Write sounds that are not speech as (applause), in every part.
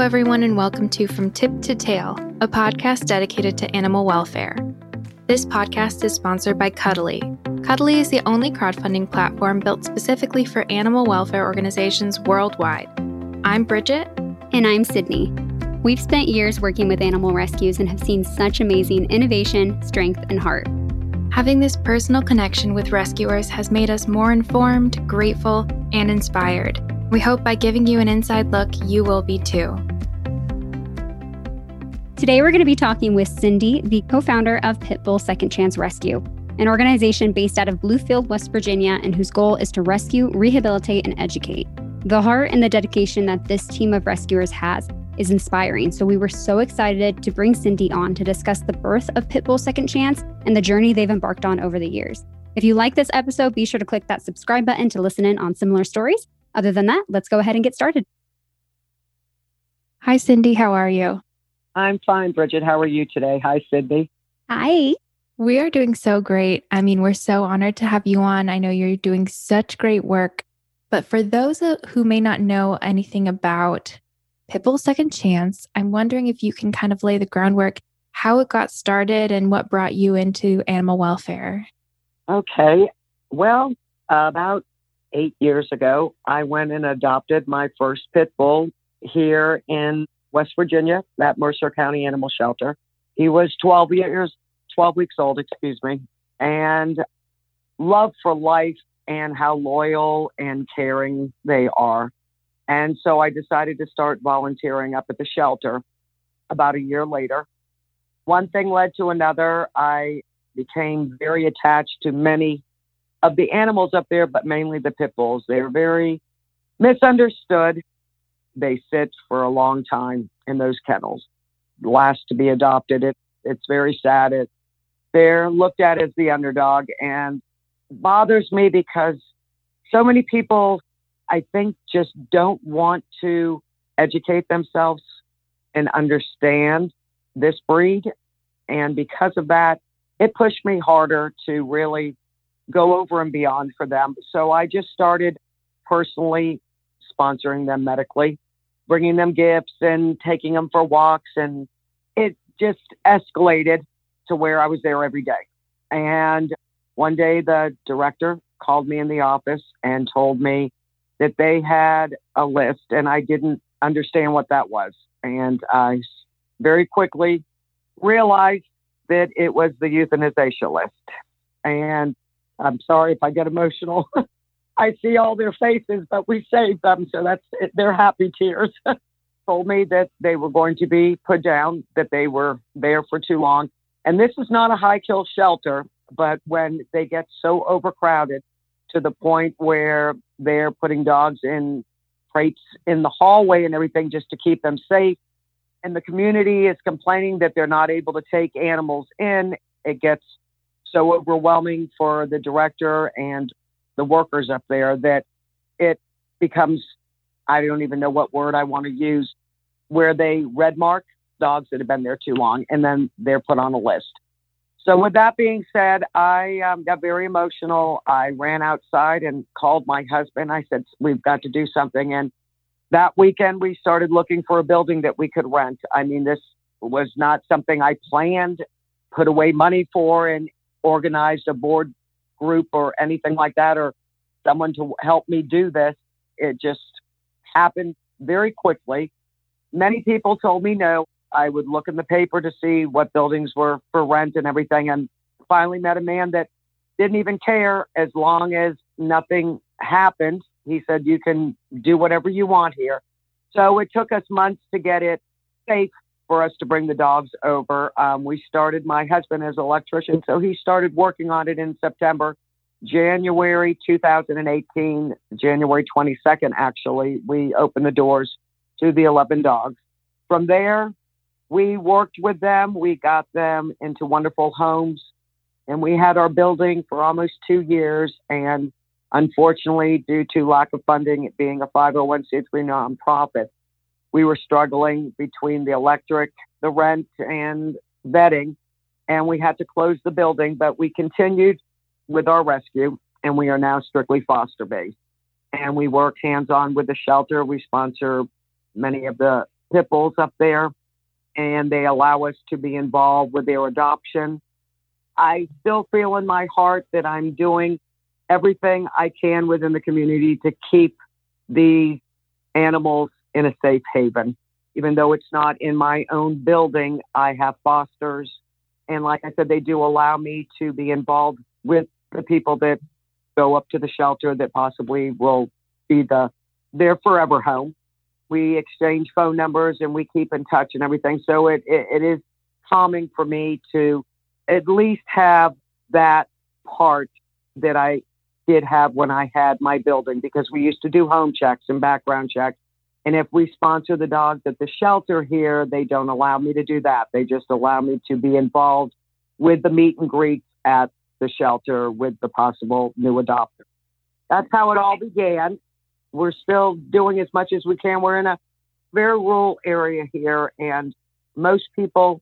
everyone, and welcome to From Tip to Tail, a podcast dedicated to animal welfare. This podcast is sponsored by Cuddly. Cuddly is the only crowdfunding platform built specifically for animal welfare organizations worldwide. I'm Bridget. And I'm Sydney. We've spent years working with animal rescues and have seen such amazing innovation, strength, and heart. Having this personal connection with rescuers has made us more informed, grateful, and inspired. We hope by giving you an inside look, you will be too. Today, we're going to be talking with Cindy, the co founder of Pitbull Second Chance Rescue, an organization based out of Bluefield, West Virginia, and whose goal is to rescue, rehabilitate, and educate. The heart and the dedication that this team of rescuers has is inspiring. So, we were so excited to bring Cindy on to discuss the birth of Pitbull Second Chance and the journey they've embarked on over the years. If you like this episode, be sure to click that subscribe button to listen in on similar stories. Other than that, let's go ahead and get started. Hi, Cindy. How are you? I'm fine, Bridget. How are you today? Hi, Sydney. Hi. We are doing so great. I mean, we're so honored to have you on. I know you're doing such great work. But for those who may not know anything about Pitbull Second Chance, I'm wondering if you can kind of lay the groundwork, how it got started and what brought you into animal welfare. Okay. Well, about eight years ago, I went and adopted my first pit bull here in West Virginia at Mercer County Animal Shelter. He was 12 years, 12 weeks old, excuse me, and love for life and how loyal and caring they are. And so I decided to start volunteering up at the shelter about a year later. One thing led to another. I became very attached to many of the animals up there, but mainly the pit bulls. They're very misunderstood. They sit for a long time in those kennels, last to be adopted. It, it's very sad. It, they're looked at as the underdog and bothers me because so many people, I think, just don't want to educate themselves and understand this breed. And because of that, it pushed me harder to really go over and beyond for them. So I just started personally sponsoring them medically, bringing them gifts and taking them for walks. And it just escalated to where I was there every day. And one day the director called me in the office and told me that they had a list and I didn't understand what that was. And I very quickly realized that it was the euthanization list. And I'm sorry if I get emotional. (laughs) I see all their faces, but we saved them, so that's they're happy tears. (laughs) Told me that they were going to be put down, that they were there for too long. And this is not a high kill shelter, but when they get so overcrowded to the point where they're putting dogs in crates in the hallway and everything just to keep them safe, and the community is complaining that they're not able to take animals in, it gets so overwhelming for the director and the workers up there that it becomes I don't even know what word I want to use where they red mark dogs that have been there too long and then they're put on a list. So with that being said, I um, got very emotional. I ran outside and called my husband. I said, "We've got to do something." And that weekend, we started looking for a building that we could rent. I mean, this was not something I planned, put away money for, and organized a board group or anything like that or someone to help me do this. It just happened very quickly. Many people told me no. I would look in the paper to see what buildings were for rent and everything. And finally met a man that didn't even care as long as nothing happened. He said, You can do whatever you want here. So it took us months to get it safe for us to bring the dogs over. Um, we started, my husband is an electrician, so he started working on it in September. January 2018, January 22nd, actually, we opened the doors to the 11 dogs. From there, we worked with them. We got them into wonderful homes, and we had our building for almost two years. And unfortunately, due to lack of funding, it being a 501c3 nonprofit, we were struggling between the electric, the rent, and vetting, and we had to close the building. But we continued with our rescue, and we are now strictly foster based. And we work hands on with the shelter. We sponsor many of the pit bulls up there and they allow us to be involved with their adoption. I still feel in my heart that I'm doing everything I can within the community to keep the animals in a safe haven. Even though it's not in my own building, I have fosters. And like I said, they do allow me to be involved with the people that go up to the shelter that possibly will be the their forever home. We exchange phone numbers and we keep in touch and everything. So it, it, it is calming for me to at least have that part that I did have when I had my building because we used to do home checks and background checks. And if we sponsor the dogs at the shelter here, they don't allow me to do that. They just allow me to be involved with the meet and greets at the shelter with the possible new adopter. That's how it all began. We're still doing as much as we can. We're in a very rural area here, and most people,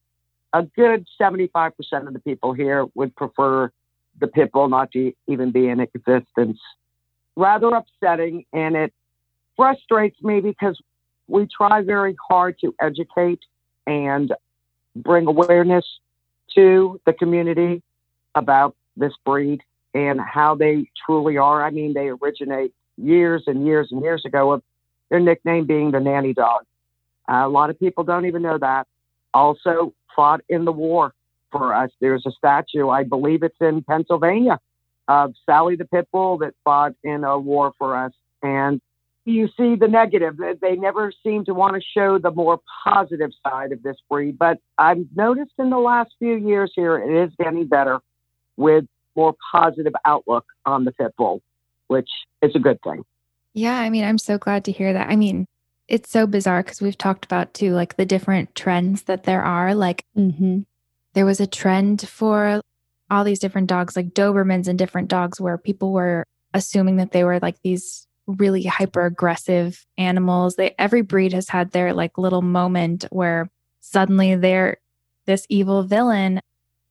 a good 75% of the people here would prefer the pit bull not to even be in existence. Rather upsetting, and it frustrates me because we try very hard to educate and bring awareness to the community about this breed and how they truly are. I mean, they originate years and years and years ago of their nickname being the nanny dog. Uh, a lot of people don't even know that. Also fought in the war for us. There's a statue, I believe it's in Pennsylvania, of Sallie the Pit Bull that fought in a war for us. And you see the negative. They never seem to want to show the more positive side of this breed. But I've noticed in the last few years here, it is getting better with more positive outlook on the pit bull, which is a good thing. Yeah, I mean, I'm so glad to hear that. I mean, it's so bizarre because we've talked about too, like the different trends that there are. Like, mm-hmm. there was a trend for all these different dogs, like Dobermans and different dogs, where people were assuming that they were like these really hyper aggressive animals. They every breed has had their like little moment where suddenly they're this evil villain.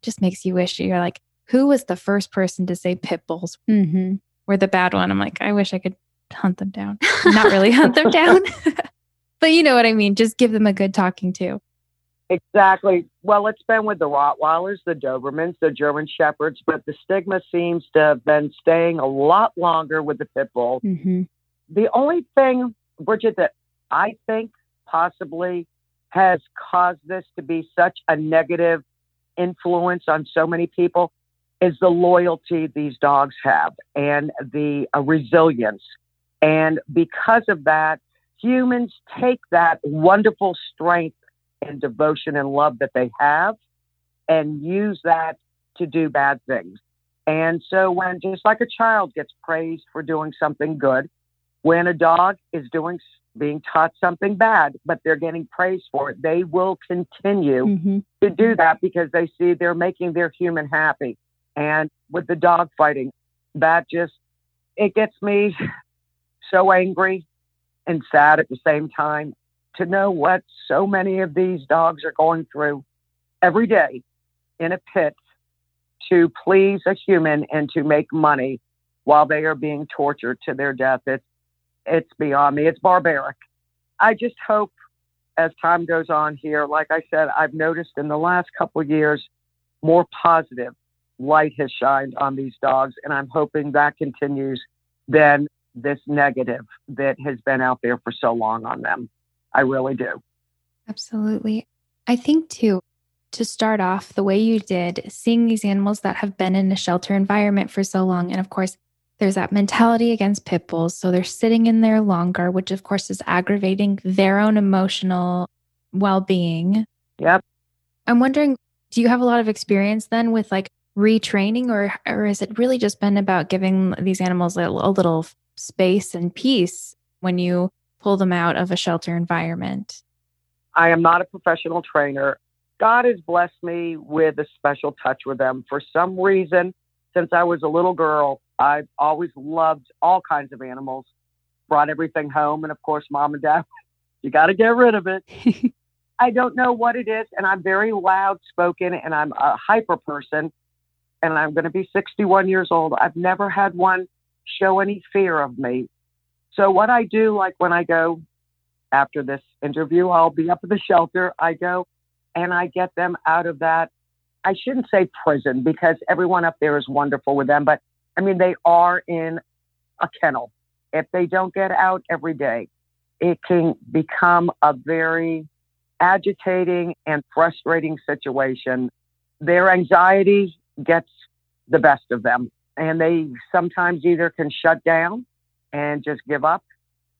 Just makes you wish you're like, who was the first person to say pit bulls mm-hmm. were the bad one? I'm like, I wish I could hunt them down. (laughs) Not really hunt them down, (laughs) but you know what I mean. Just give them a good talking to. Exactly. Well, it's been with the Rottweilers, the Dobermans, the German Shepherds, but the stigma seems to have been staying a lot longer with the pit bull. Mm-hmm. The only thing, Bridget, that I think possibly has caused this to be such a negative influence on so many people is the loyalty these dogs have and the uh, resilience. And because of that, humans take that wonderful strength and devotion and love that they have and use that to do bad things. And so, when just like a child gets praised for doing something good, when a dog is doing being taught something bad, but they're getting praised for it, they will continue mm-hmm. to do that because they see they're making their human happy. And with the dog fighting, that just, it gets me (sighs) so angry and sad at the same time to know what so many of these dogs are going through every day in a pit to please a human and to make money while they are being tortured to their death. It's, it's beyond me. It's barbaric. I just hope as time goes on here, like I said, I've noticed in the last couple of years more positive light has shined on these dogs, and I'm hoping that continues than this negative that has been out there for so long on them. I really do. Absolutely. I think, too, to start off the way you did, seeing these animals that have been in a shelter environment for so long, and of course, there's that mentality against pit bulls. So they're sitting in there longer, which of course is aggravating their own emotional well being. Yep. I'm wondering, do you have a lot of experience then with like retraining or or has it really just been about giving these animals a, a little space and peace when you pull them out of a shelter environment? I am not a professional trainer. God has blessed me with a special touch with them. For some reason, since I was a little girl, I've always loved all kinds of animals, brought everything home. And of course, mom and dad, (laughs) you got to get rid of it. (laughs) I don't know what it is. And I'm very loud spoken and I'm a hyper person and I'm going to be 61 years old. I've never had one show any fear of me. So what I do, like when I go after this interview, I'll be up at the shelter. I go and I get them out of that. I shouldn't say prison because everyone up there is wonderful with them, but I mean, they are in a kennel. If they don't get out every day, it can become a very agitating and frustrating situation. Their anxiety gets the best of them, and they sometimes either can shut down and just give up,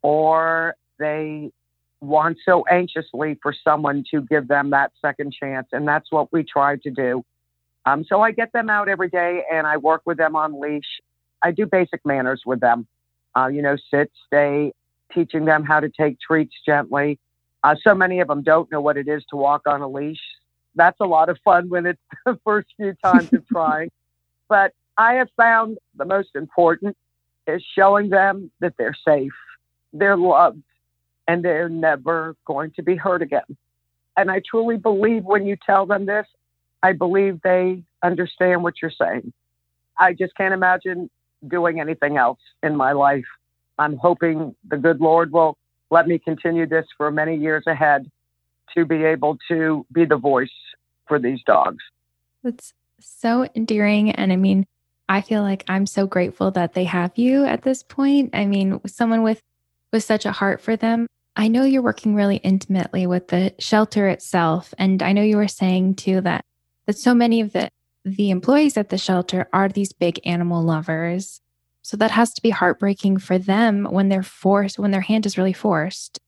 or they want so anxiously for someone to give them that second chance. And that's what we try to do. Um, so I get them out every day and I work with them on leash. I do basic manners with them, uh, you know, sit, stay, teaching them how to take treats gently. Uh, so many of them don't know what it is to walk on a leash. That's a lot of fun when it's (laughs) the first few times of trying. (laughs) But I have found the most important is showing them that they're safe, they're loved, and they're never going to be hurt again. And I truly believe when you tell them this, I believe they understand what you're saying. I just can't imagine doing anything else in my life. I'm hoping the good Lord will let me continue this for many years ahead to be able to be the voice for these dogs. That's so endearing. And I mean, I feel like I'm so grateful that they have you at this point. I mean, someone with with such a heart for them. I know you're working really intimately with the shelter itself and I know you were saying too that that so many of the the employees at the shelter are these big animal lovers. So that has to be heartbreaking for them when they're forced when their hand is really forced.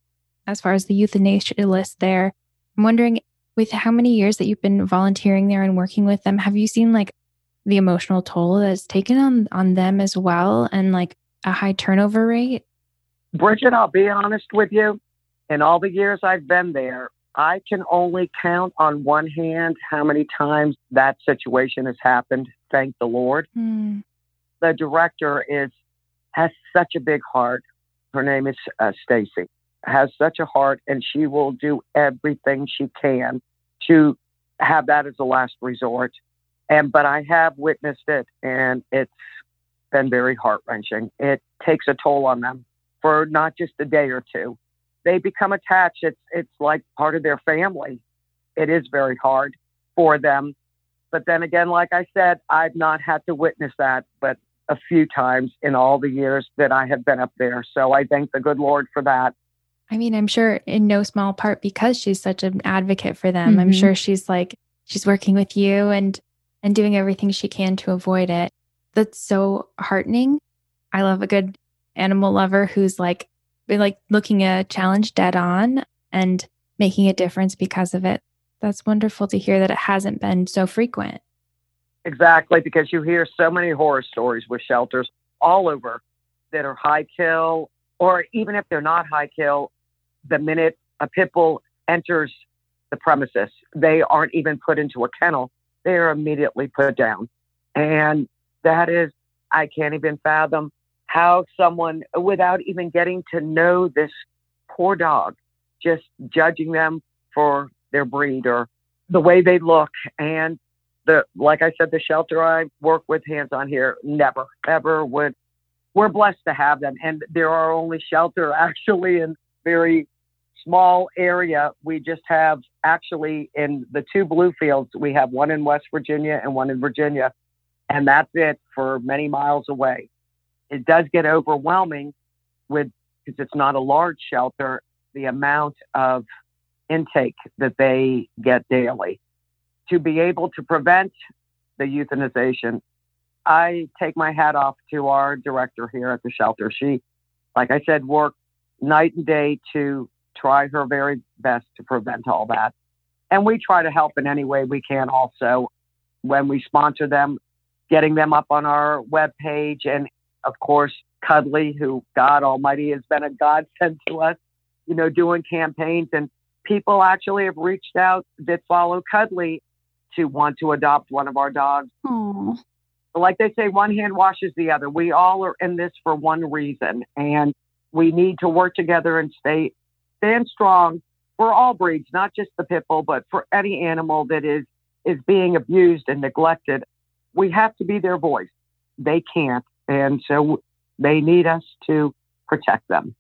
As far as the euthanasia list there, I'm wondering with how many years that you've been volunteering there and working with them, have you seen like the emotional toll that's taken on on them as well and like a high turnover rate? Bridget, I'll be honest with you. In all the years I've been there, I can only count on one hand how many times that situation has happened. Thank the Lord. Mm. The director is has such a big heart. Her name is uh, Stacy. Has such a heart, and she will do everything she can to have that as a last resort. And but I have witnessed it, and it's been very heart wrenching. It takes a toll on them for not just a day or two. They become attached. It's it's like part of their family. It is very hard for them. But then again, like I said, I've not had to witness that, but a few times in all the years that I have been up there. So I thank the good Lord for that. I mean, I'm sure in no small part because she's such an advocate for them. Mm-hmm. I'm sure she's like she's working with you and and doing everything she can to avoid it. That's so heartening. I love a good animal lover who's like like looking a challenge dead on and making a difference because of it. That's wonderful to hear that it hasn't been so frequent. Exactly, because you hear so many horror stories with shelters all over that are high kill, or even if they're not high kill, the minute a pit bull enters the premises, they aren't even put into a kennel they are immediately put down. And that is, I can't even fathom how someone, without even getting to know this poor dog, just judging them for their breed or the way they look. And the, like I said, the shelter I work with hands on here never, ever would. We're blessed to have them. And there are only shelter (laughs) actually in very small area. We just have actually in the two Bluefields, we have one in West Virginia and one in Virginia, and that's it for many miles away. It does get overwhelming with because it's not a large shelter, the amount of intake that they get daily. To be able to prevent the euthanization, I take my hat off to our director here at the shelter. She, like I said, worked night and day to try her very best to prevent all that. And we try to help in any way we can also when we sponsor them, getting them up on our web page. And of course, Cuddly, who God Almighty has been a godsend (laughs) to us, you know, doing campaigns. And people actually have reached out that follow Cuddly to want to adopt one of our dogs. Aww. Like they say, one hand washes the other. We all are in this for one reason. And we need to work together and stay stand strong for all breeds, not just the pit bull, but for any animal that is is being abused and neglected. We have to be their voice. They can't, and so they need us to protect them.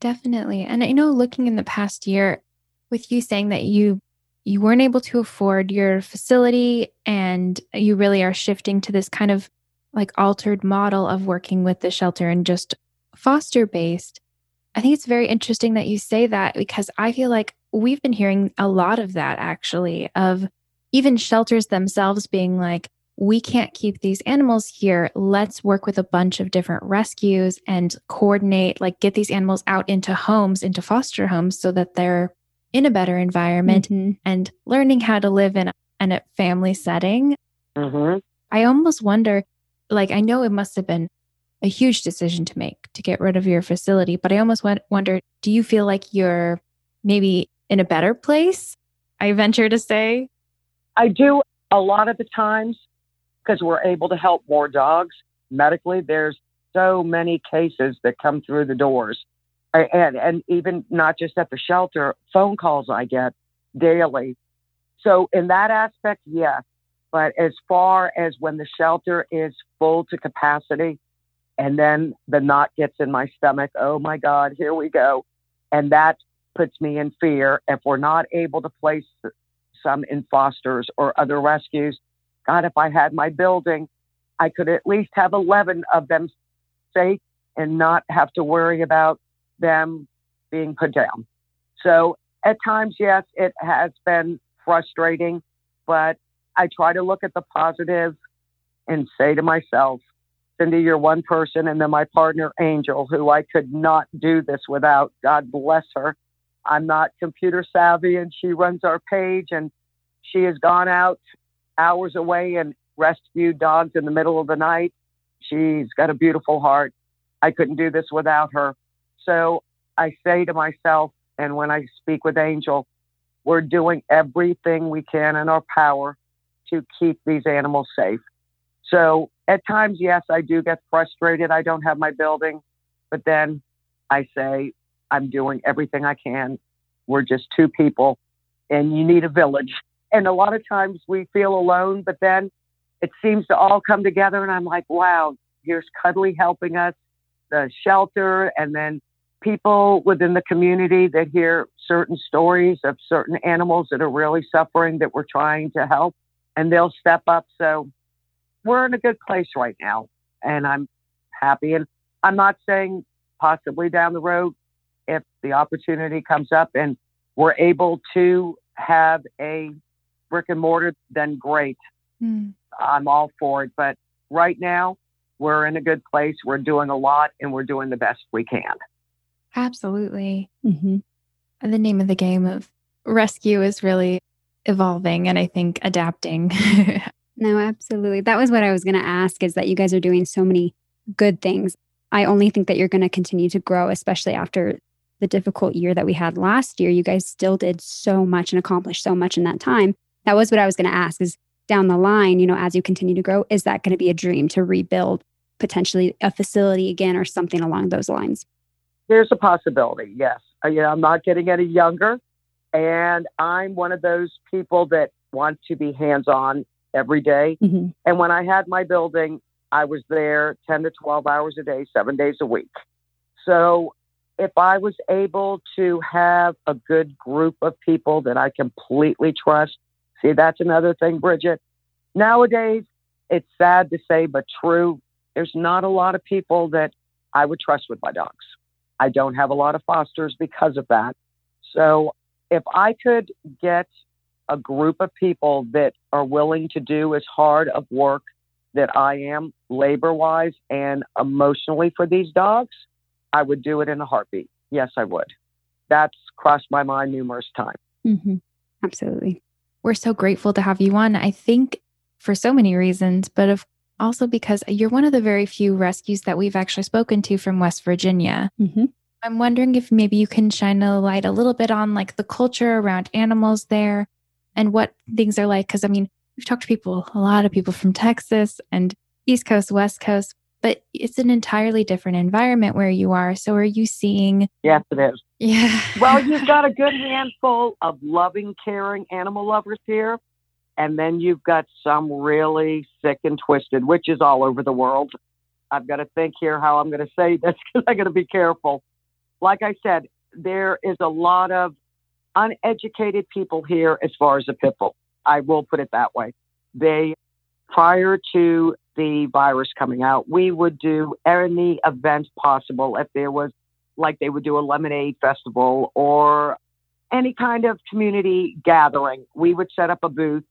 Definitely. And I know looking in the past year with you saying that you you weren't able to afford your facility and you really are shifting to this kind of like altered model of working with the shelter and just foster based. I think it's very interesting that you say that because I feel like we've been hearing a lot of that actually, of even shelters themselves being like, we can't keep these animals here. Let's work with a bunch of different rescues and coordinate, like get these animals out into homes, into foster homes, so that they're in a better environment mm-hmm. and learning how to live in a, in a family setting. Mm-hmm. I almost wonder, like, I know it must have been a huge decision to make to get rid of your facility, but I almost wonder do you feel like you're maybe in a better place? I venture to say. I do a lot of the times because we're able to help more dogs medically. There's so many cases that come through the doors. And, and even not just at the shelter, phone calls I get daily. So, in that aspect, yes. But as far as when the shelter is full to capacity, and then the knot gets in my stomach. Oh my God, here we go. And that puts me in fear. If we're not able to place some in fosters or other rescues, God, if I had my building, I could at least have 11 of them safe and not have to worry about them being put down. So at times, yes, it has been frustrating, but I try to look at the positive and say to myself, Cindy, you're one person. And then my partner, Angel, who I could not do this without. God bless her. I'm not computer savvy and she runs our page and she has gone out hours away and rescued dogs in the middle of the night. She's got a beautiful heart. I couldn't do this without her. So I say to myself, and when I speak with Angel, we're doing everything we can in our power to keep these animals safe. So at times, yes, I do get frustrated. I don't have my building, but then I say, I'm doing everything I can. We're just two people and you need a village. And a lot of times we feel alone, but then it seems to all come together. And I'm like, wow, here's Cuddly helping us, the shelter, and then people within the community that hear certain stories of certain animals that are really suffering that we're trying to help, and they'll step up. So we're in a good place right now, and I'm happy. And I'm not saying possibly down the road, if the opportunity comes up and we're able to have a brick and mortar, then great. Mm. I'm all for it. But right now, we're in a good place. We're doing a lot and we're doing the best we can. Absolutely. Mm-hmm. And the name of the game of rescue is really evolving and I think adapting. (laughs) No, absolutely. That was what I was going to ask is that you guys are doing so many good things. I only think that you're going to continue to grow, especially after the difficult year that we had last year. You guys still did so much and accomplished so much in that time. That was what I was going to ask is down the line, you know, as you continue to grow, is that going to be a dream to rebuild potentially a facility again or something along those lines? There's a possibility, yes. You know, I'm not getting any younger. And I'm one of those people that want to be hands on every day. Mm-hmm. And when I had my building, I was there 10 to 12 hours a day, seven days a week. So if I was able to have a good group of people that I completely trust, see, that's another thing, Bridget. Nowadays, it's sad to say, but true. There's not a lot of people that I would trust with my dogs. I don't have a lot of fosters because of that. So if I could get a group of people that are willing to do as hard of work that I am labor wise and emotionally for these dogs, I would do it in a heartbeat. Yes, I would. That's crossed my mind numerous times. Mm-hmm. Absolutely. We're so grateful to have you on. I think for so many reasons, but of also because you're one of the very few rescues that we've actually spoken to from West Virginia. Mm-hmm. I'm wondering if maybe you can shine a light a little bit on like the culture around animals there and what things are like. Because I mean, we've talked to people, a lot of people from Texas and East Coast, West Coast, but it's an entirely different environment where you are. So are you seeing? Yes, it is. Yeah. well, you've (laughs) got a good handful of loving, caring animal lovers here. And then you've got some really sick and twisted, which is all over the world. I've got to think here how I'm going to say this (laughs) because I got to be careful. like I said, there is a lot of uneducated people here as far as the pit bull. I will put it that way. They, prior to the virus coming out, we would do any event possible if there was, like they would do a lemonade festival or any kind of community gathering. We would set up a booth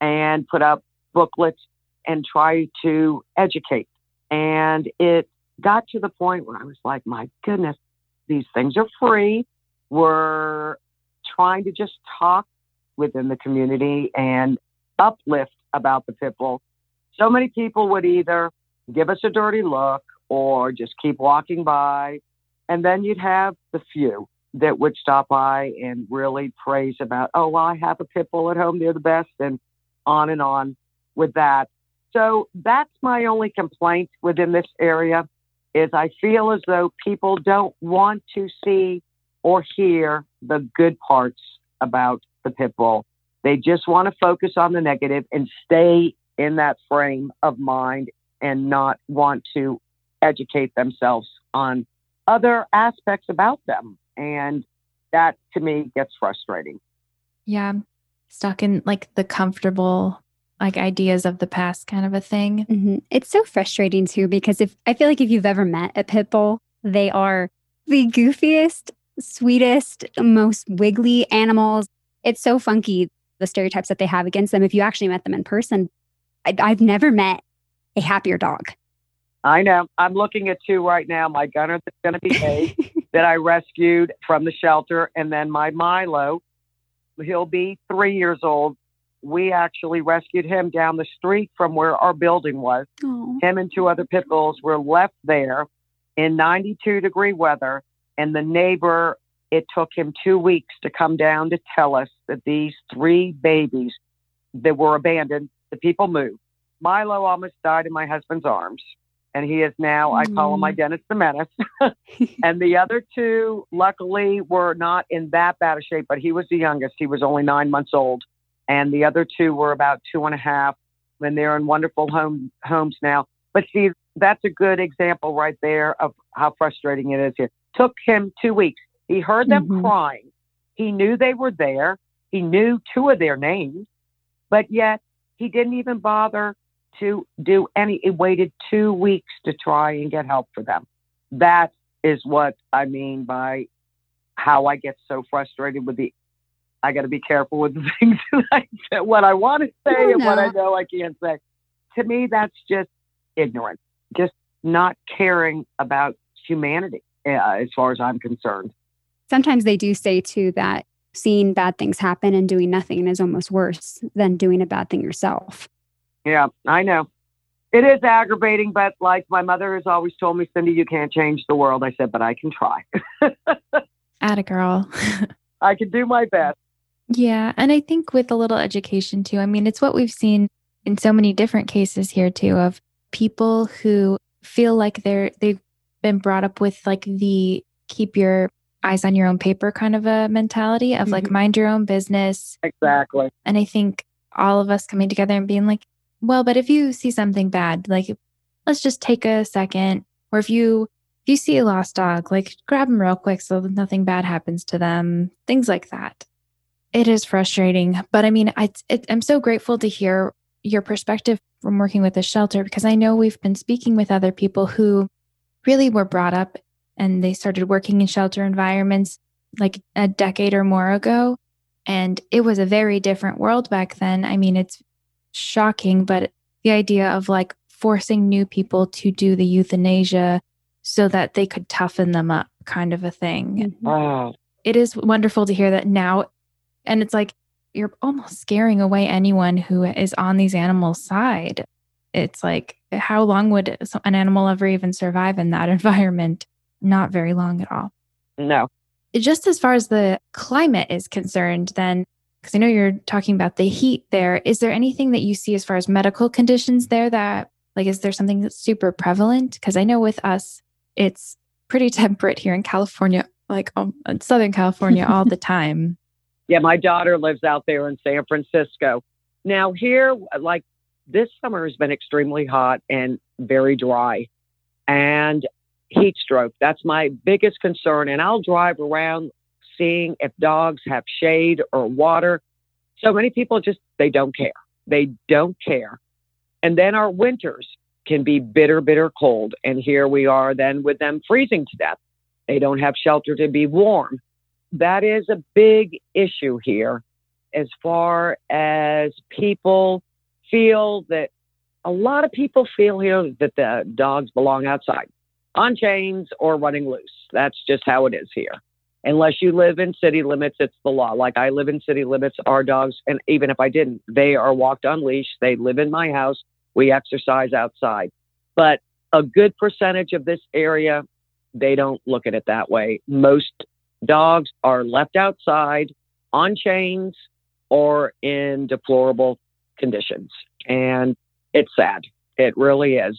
and put up booklets and try to educate. And it got to the point where I was like, my goodness, these things are free. We're trying to just talk within the community and uplift about the pit bull. So many people would either give us a dirty look or just keep walking by. And then you'd have the few that would stop by and really praise about, oh, well, I have a pit bull at home. They're the best. And on and on with that. So that's my only complaint within this area is I feel as though people don't want to see or hear the good parts about the pit bull. They just want to focus on the negative and stay in that frame of mind and not want to educate themselves on other aspects about them. And that to me gets frustrating. Yeah. Stuck in like the comfortable like ideas of the past kind of a thing. Mm-hmm. It's so frustrating too because if I feel like if you've ever met a pit bull, they are the goofiest, sweetest, most wiggly animals. It's so funky the stereotypes that they have against them. If you actually met them in person, I, I've never met a happier dog. I know. I'm looking at two right now. My gunner that's going to be a (laughs) that I rescued from the shelter, and then my Milo. He'll be three years old we actually rescued him down the street from where our building was. Aww. Him and two other pit bulls were left there in 92 degree weather. And the neighbor, it took him two weeks to come down to tell us that these three babies that were abandoned, the people moved. Milo almost died in my husband's arms. And he is now, mm. I call him my Dennis the Menace. (laughs) (laughs) and the other two, luckily, were not in that bad a shape, but he was the youngest. He was only nine months old and the other two were about two and a half, and they're in wonderful home homes now. But see, that's a good example right there of how frustrating it is here. Took him two weeks. He heard them mm-hmm. crying. He knew they were there. He knew two of their names, but yet he didn't even bother to do any. He waited two weeks to try and get help for them. That is what I mean by how I get so frustrated with the I got to be careful with (laughs) the things that I what I want to say oh, and what I know I can't say. To me, that's just ignorance, just not caring about humanity, uh, as far as I'm concerned. Sometimes they do say too that seeing bad things happen and doing nothing is almost worse than doing a bad thing yourself. Yeah, I know. It is aggravating, but like my mother has always told me, Cindy, you can't change the world. I said, but I can try. (laughs) Atta girl. I can do my best. Yeah. And I think with a little education too, I mean, it's what we've seen in so many different cases here too of people who feel like they're, they've been brought up with like the keep your eyes on your own paper kind of a mentality of mm-hmm. like mind your own business. Exactly. And I think all of us coming together and being like, well, but if you see something bad, like let's just take a second. Or if you if you see a lost dog, like grab them real quick so that nothing bad happens to them. Things like that. It is frustrating, but I mean, I, it, I'm so grateful to hear your perspective from working with the shelter because I know we've been speaking with other people who really were brought up and they started working in shelter environments like a decade or more ago. And it was a very different world back then. I mean, it's shocking, but the idea of like forcing new people to do the euthanasia so that they could toughen them up kind of a thing. Mm-hmm. Wow. It is wonderful to hear that now and it's like you're almost scaring away anyone who is on these animals' side. It's like, how long would an animal ever even survive in that (laughs) environment? Not very long at all. No. Just as far as the climate is concerned, then, because I know you're talking about the heat there, is there anything that you see as far as medical conditions there that, like, is there something that's super prevalent? Because I know with us, it's pretty (laughs) temperate here in California, like um, Southern California (laughs) all the time. Yeah, my daughter lives out there in San Francisco. Now, here, like this summer has been extremely hot and very dry. And heat stroke. That's my biggest concern. And I'll drive around seeing if dogs have shade or water. So many people just, they don't care. They don't care. And then our winters can be bitter, bitter cold. And here we are then with them freezing to death. They don't have shelter to be warm. That is a big issue here as far as people feel that a lot of people feel here that the dogs belong outside on chains or running loose. That's just how it is here. Unless you live in city limits, it's the law. Like I live in city limits, our dogs, and even if I didn't, they are walked on leash. They live in my house. We exercise outside. But a good percentage of this area, they don't look at it that way. Most dogs are left outside on chains or in deplorable conditions. And it's sad. It really is.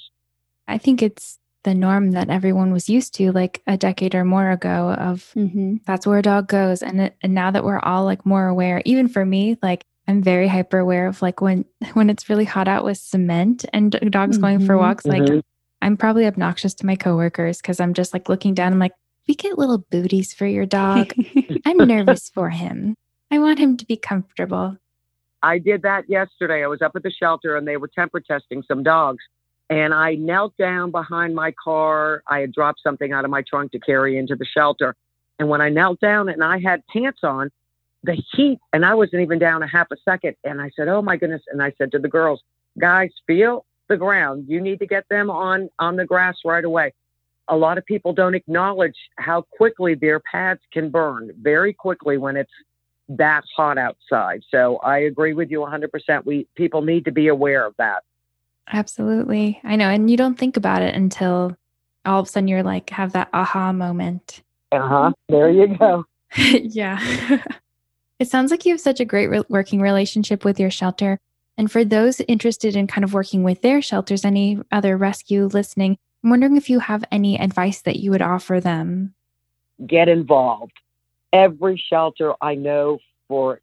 I think it's the norm that everyone was used to like a decade or more ago of mm-hmm. that's where a dog goes and, it, and now that we're all like more aware even for me like i'm very hyper aware of like when (laughs) when it's really hot out with cement and dogs mm-hmm. going for mm-hmm. walks like mm-hmm. i'm probably obnoxious to my coworkers because i'm just like looking down i'm like we get little booties for your dog (laughs) i'm nervous for him i want him to be comfortable I did that yesterday. I was up at the shelter and they were temper testing some dogs. And I knelt down behind my car. I had dropped something out of my trunk to carry into the shelter. And when I knelt down and I had pants on, the heat, and I wasn't even down a half a second. And I said, Oh my goodness. And I said to the girls, guys, feel the ground. You need to get them on, on the grass right away. A lot of people don't acknowledge how quickly their pads can burn very quickly when it's that hot outside. So I agree with you 100%. We people need to be aware of that. Absolutely. I know. And you don't think about it until all of a sudden you're like, have that aha moment. Uh huh. There you go. (laughs) yeah. (laughs) it sounds like you have such a great re- working relationship with your shelter. And for those interested in kind of working with their shelters, any other rescue listening, I'm wondering if you have any advice that you would offer them. Get involved every shelter I know for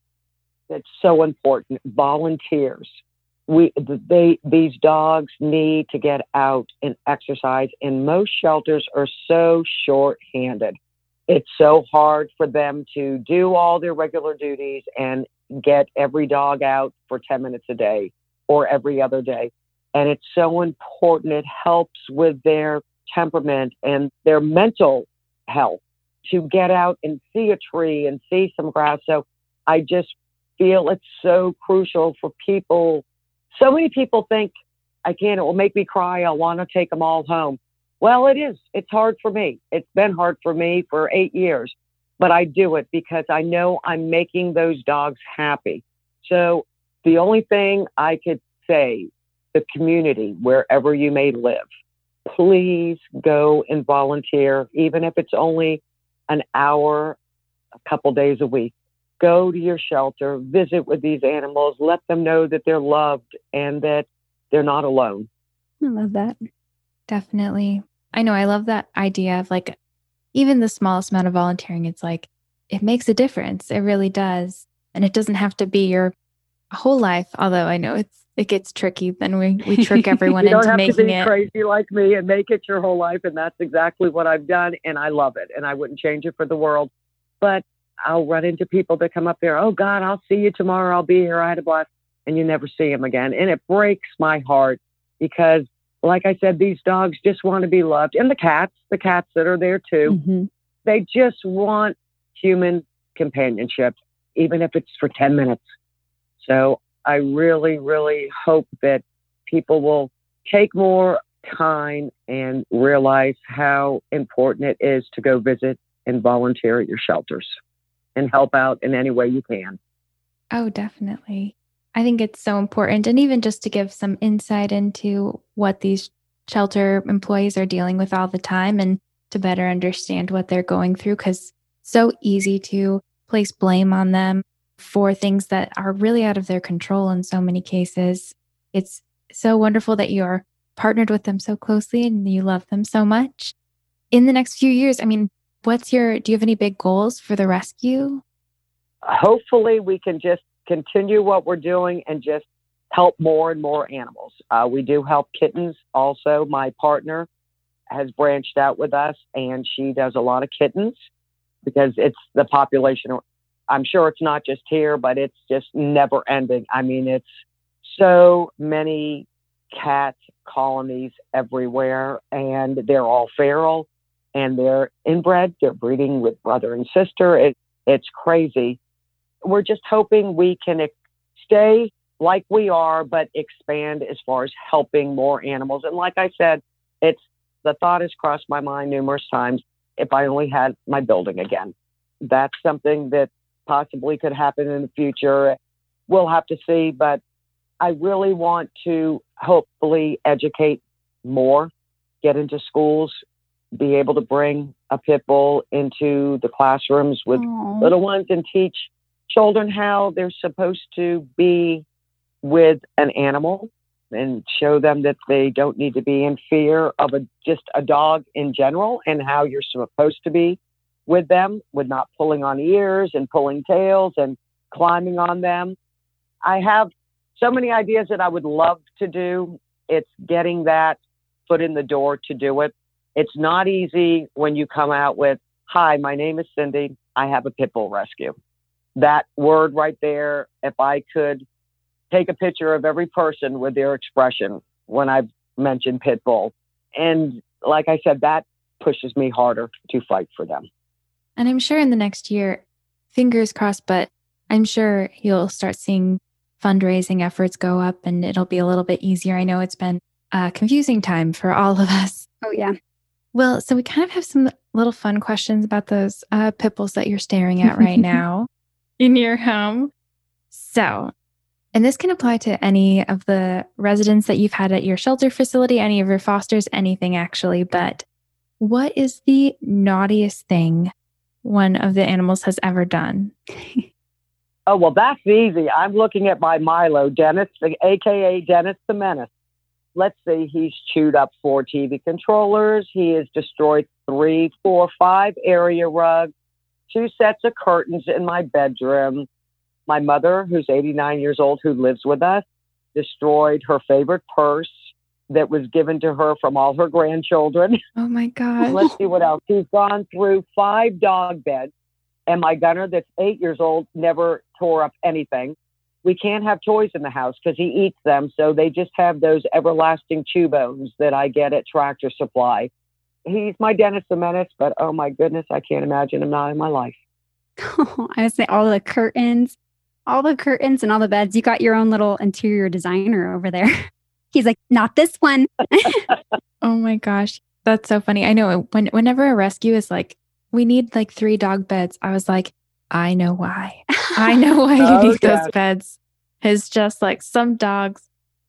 that's so important. Volunteers. We they these dogs need to get out and exercise, and most shelters are so short-handed. It's so hard for them to do all their regular duties and get every dog out for 10 minutes a day or every other day. And it's so important. It helps with their temperament and their mental health to get out and see a tree and see some grass. So I just feel it's so crucial for people. So many people think, I can't, it will make me cry. I want to take them all home. Well, it is. It's hard for me. It's been hard for me for eight years, but I do it because I know I'm making those dogs happy. So the only thing I could say, the community, wherever you may live, please go and volunteer, even if it's only an hour a couple days a week. Go to your shelter, visit with these animals, let them know that they're loved and that they're not alone. I love that. Definitely. I know. I love that idea of like even the smallest amount of volunteering. It's like it makes a difference. It really does. And it doesn't have to be your whole life, although I know it's it gets tricky. Then we we (laughs) trick everyone you into making it crazy like me and make it your whole life, and that's exactly what I've done, and I love it, and I wouldn't change it for the world. But I'll run into people that come up there. Oh God, I'll see you tomorrow. I'll be here. I had a blast, and you never see them again, and it breaks my heart because, like I said, these dogs just want to be loved, and the cats, the cats that are there too, mm-hmm. they just want human companionship, even if it's for ten minutes. So I really, really hope that people will take more time and realize how important it is to go visit and volunteer at your shelters and help out in any way you can. Oh, definitely. I think it's so important. And even just to give some insight into what these shelter employees are dealing with all the time and to better understand what they're going through, because so easy to place blame on them for things that are really out of their control in so many cases. It's so wonderful that you're partnered with them so closely and you love them so much. In the next few years, I mean, what's your, do you have any big goals for the rescue? Hopefully, we can just continue what we're doing and just help more and more animals. Uh, we do help kittens also. My partner has branched out with us and she does a lot of kittens because it's the population. I'm sure it's not just here, but it's just never ending. I mean, it's so many cat colonies everywhere and they're all feral and they're inbred. They're breeding with brother and sister. It, it's crazy. We're just hoping we can stay like we are, but expand as far as helping more animals. And like I said, it's the thought has crossed my mind numerous times. If I only had my building again, that's something that possibly could happen in the future. We'll have to see, but I really want to hopefully educate more, get into schools, be able to bring a pit bull into the classrooms with Aww. little ones and teach children how they're supposed to be with an animal and show them that they don't need to be in fear of a just a dog in general and how you're supposed to be with them with not pulling on ears and pulling tails and climbing on them. I have so many ideas that I would love to do. It's getting that foot in the door to do it. It's not easy when you come out with, Hi, my name is Cindy. I have a pit bull rescue. That word right there, if I could take a picture of every person with their expression when I've mentioned pit bull. And like I said, that pushes me harder to fight for them. And I'm sure in the next year, fingers crossed, but I'm sure you'll start seeing fundraising efforts go up and it'll be a little bit easier. I know it's been a confusing time for all of us. Oh, yeah. Well, so we kind of have some little fun questions about those uh, pit bulls that you're staring at right (laughs) now in your home. So and this can apply to any of the residents that you've had at your shelter facility, any of your fosters, anything actually. But what is the naughtiest thing one of the animals has ever done? (laughs) oh, well, that's easy. I'm looking at my Milo, Dennis, AKA Dennis the Menace. Let's see, he's chewed up four TV controllers. He has destroyed three, four, five area rugs, two sets of curtains in my bedroom my mother, who's 89 years old, who lives with us, destroyed her favorite purse that was given to her from all her grandchildren. (laughs) Oh my God. Let's see what else. He's gone through five dog beds. And my gunner, that's eight years old, never tore up anything. We can't have toys in the house because he eats them. So they just have those everlasting chew bones that I get at Tractor Supply. He's my Dennis the Menace, but oh my goodness, I can't imagine him not in my life. (laughs) I would say all the curtains all the curtains and all the beds. You got your own little interior designer over there. (laughs) He's like, not this one. (laughs) oh my gosh. That's so funny. I know when whenever a rescue is like, we need like three dog beds, I was like, I know why. I know why you (laughs) oh, need those beds. It's just like some dogs,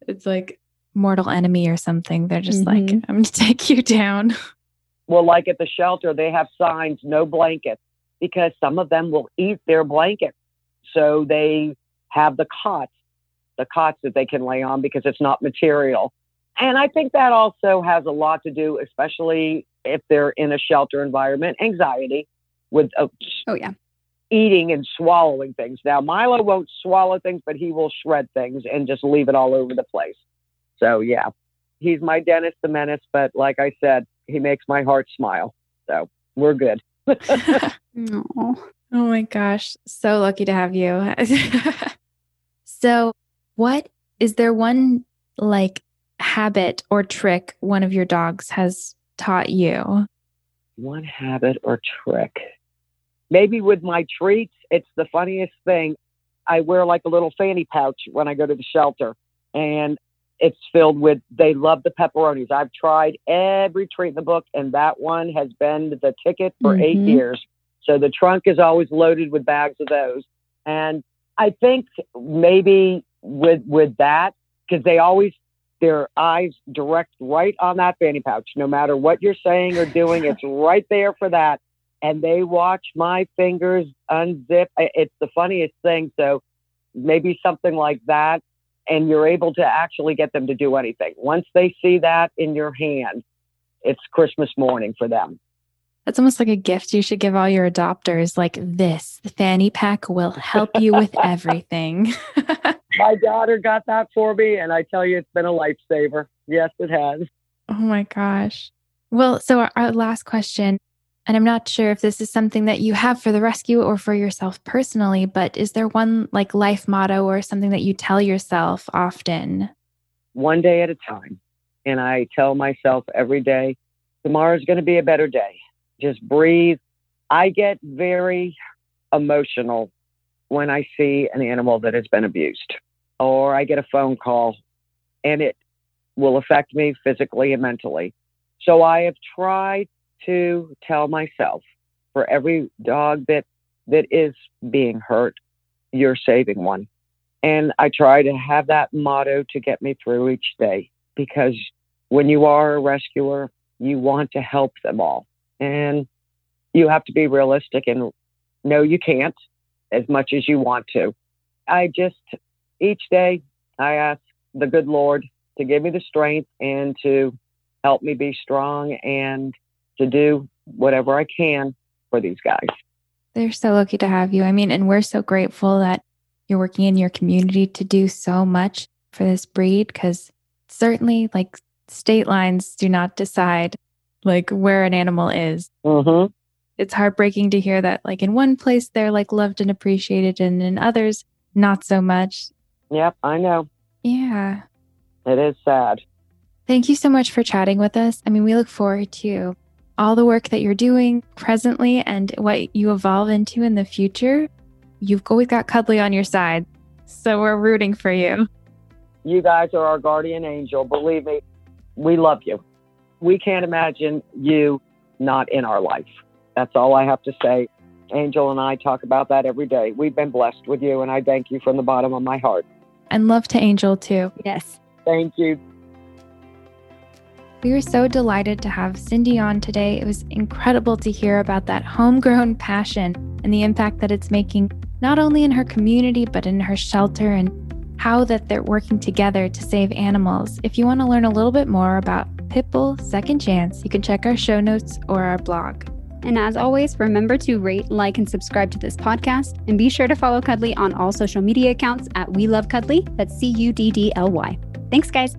it's like mortal enemy or something. They're just mm-hmm. like, I'm gonna take you down. (laughs) Well, like at the shelter, they have signs, no blankets, because some of them will eat their blankets. So they have the cots, the cots that they can lay on because it's not material. And I think that also has a lot to do, especially if they're in a shelter environment, anxiety with uh, oh yeah, eating and swallowing things. Now Milo won't swallow things, but he will shred things and just leave it all over the place. So yeah, he's my Dennis, the Menace, but like I said, he makes my heart smile. So we're good. (laughs) (laughs) Oh my gosh. So lucky to have you. (laughs) so, what is there one like habit or trick one of your dogs has taught you? One habit or trick. Maybe with my treats, it's the funniest thing. I wear like a little fanny pouch when I go to the shelter, and it's filled with, they love the pepperonis. I've tried every treat in the book, and that one has been the ticket for mm-hmm. eight years. So the trunk is always loaded with bags of those. And I think maybe with with that, because they always their eyes direct right on that fanny pouch. No matter what you're saying or doing, it's (laughs) right there for that. And they watch my fingers unzip. It's the funniest thing. So maybe something like that. And you're able to actually get them to do anything. Once they see that in your hand, it's Christmas morning for them. That's almost like a gift you should give all your adopters. Like this, the fanny pack will help you with (laughs) everything. (laughs) my daughter got that for me, and I tell you, it's been a lifesaver. Yes, it has. Oh my gosh. Well, so our, our last question, and I'm not sure if this is something that you have for the rescue or for yourself personally, but is there one like life motto or something that you tell yourself often? One day at a time. And I tell myself every day, tomorrow's going to be a better day. Just breathe. I get very emotional when I see an animal that has been abused, or I get a phone call and it will affect me physically and mentally. So I have tried to tell myself for every dog that that is being hurt, you're saving one. And I try to have that motto to get me through each day because when you are a rescuer, you want to help them all. And you have to be realistic and know you can't as much as you want to. I just, each day, I ask the good Lord to give me the strength and to help me be strong and to do whatever I can for these guys. They're so lucky to have you. I mean, and we're so grateful that you're working in your community to do so much for this breed because certainly, like, state lines do not decide like where an animal is. Mm-hmm. It's heartbreaking to hear that, like, in one place they're like loved and appreciated, and in others, not so much. Yep, I know. Yeah. It is sad. Thank you so much for chatting with us. I mean, we look forward to all the work that you're doing presently and what you evolve into in the future. You've always got Cuddly on your side. So we're rooting for you. You guys are our guardian angel. Believe me, we love you. We can't imagine you not in our life. That's all I have to say. Angel and I talk about that every day. We've been blessed with you, and I thank you from the bottom of my heart. And love to Angel too. Yes. Thank you. We were so delighted to have Cindy on today. It was incredible to hear about that homegrown passion and the impact that it's making, not only in her community, but in her shelter and how that they're working together to save animals. If you want to learn a little bit more about Pitbull Second Chance, you can check our show notes or our blog. And as always, remember to rate, like, and subscribe to this podcast. And be sure to follow Cuddly on all social media accounts at We Love Cuddly. That's C U D D L Y. Thanks, guys.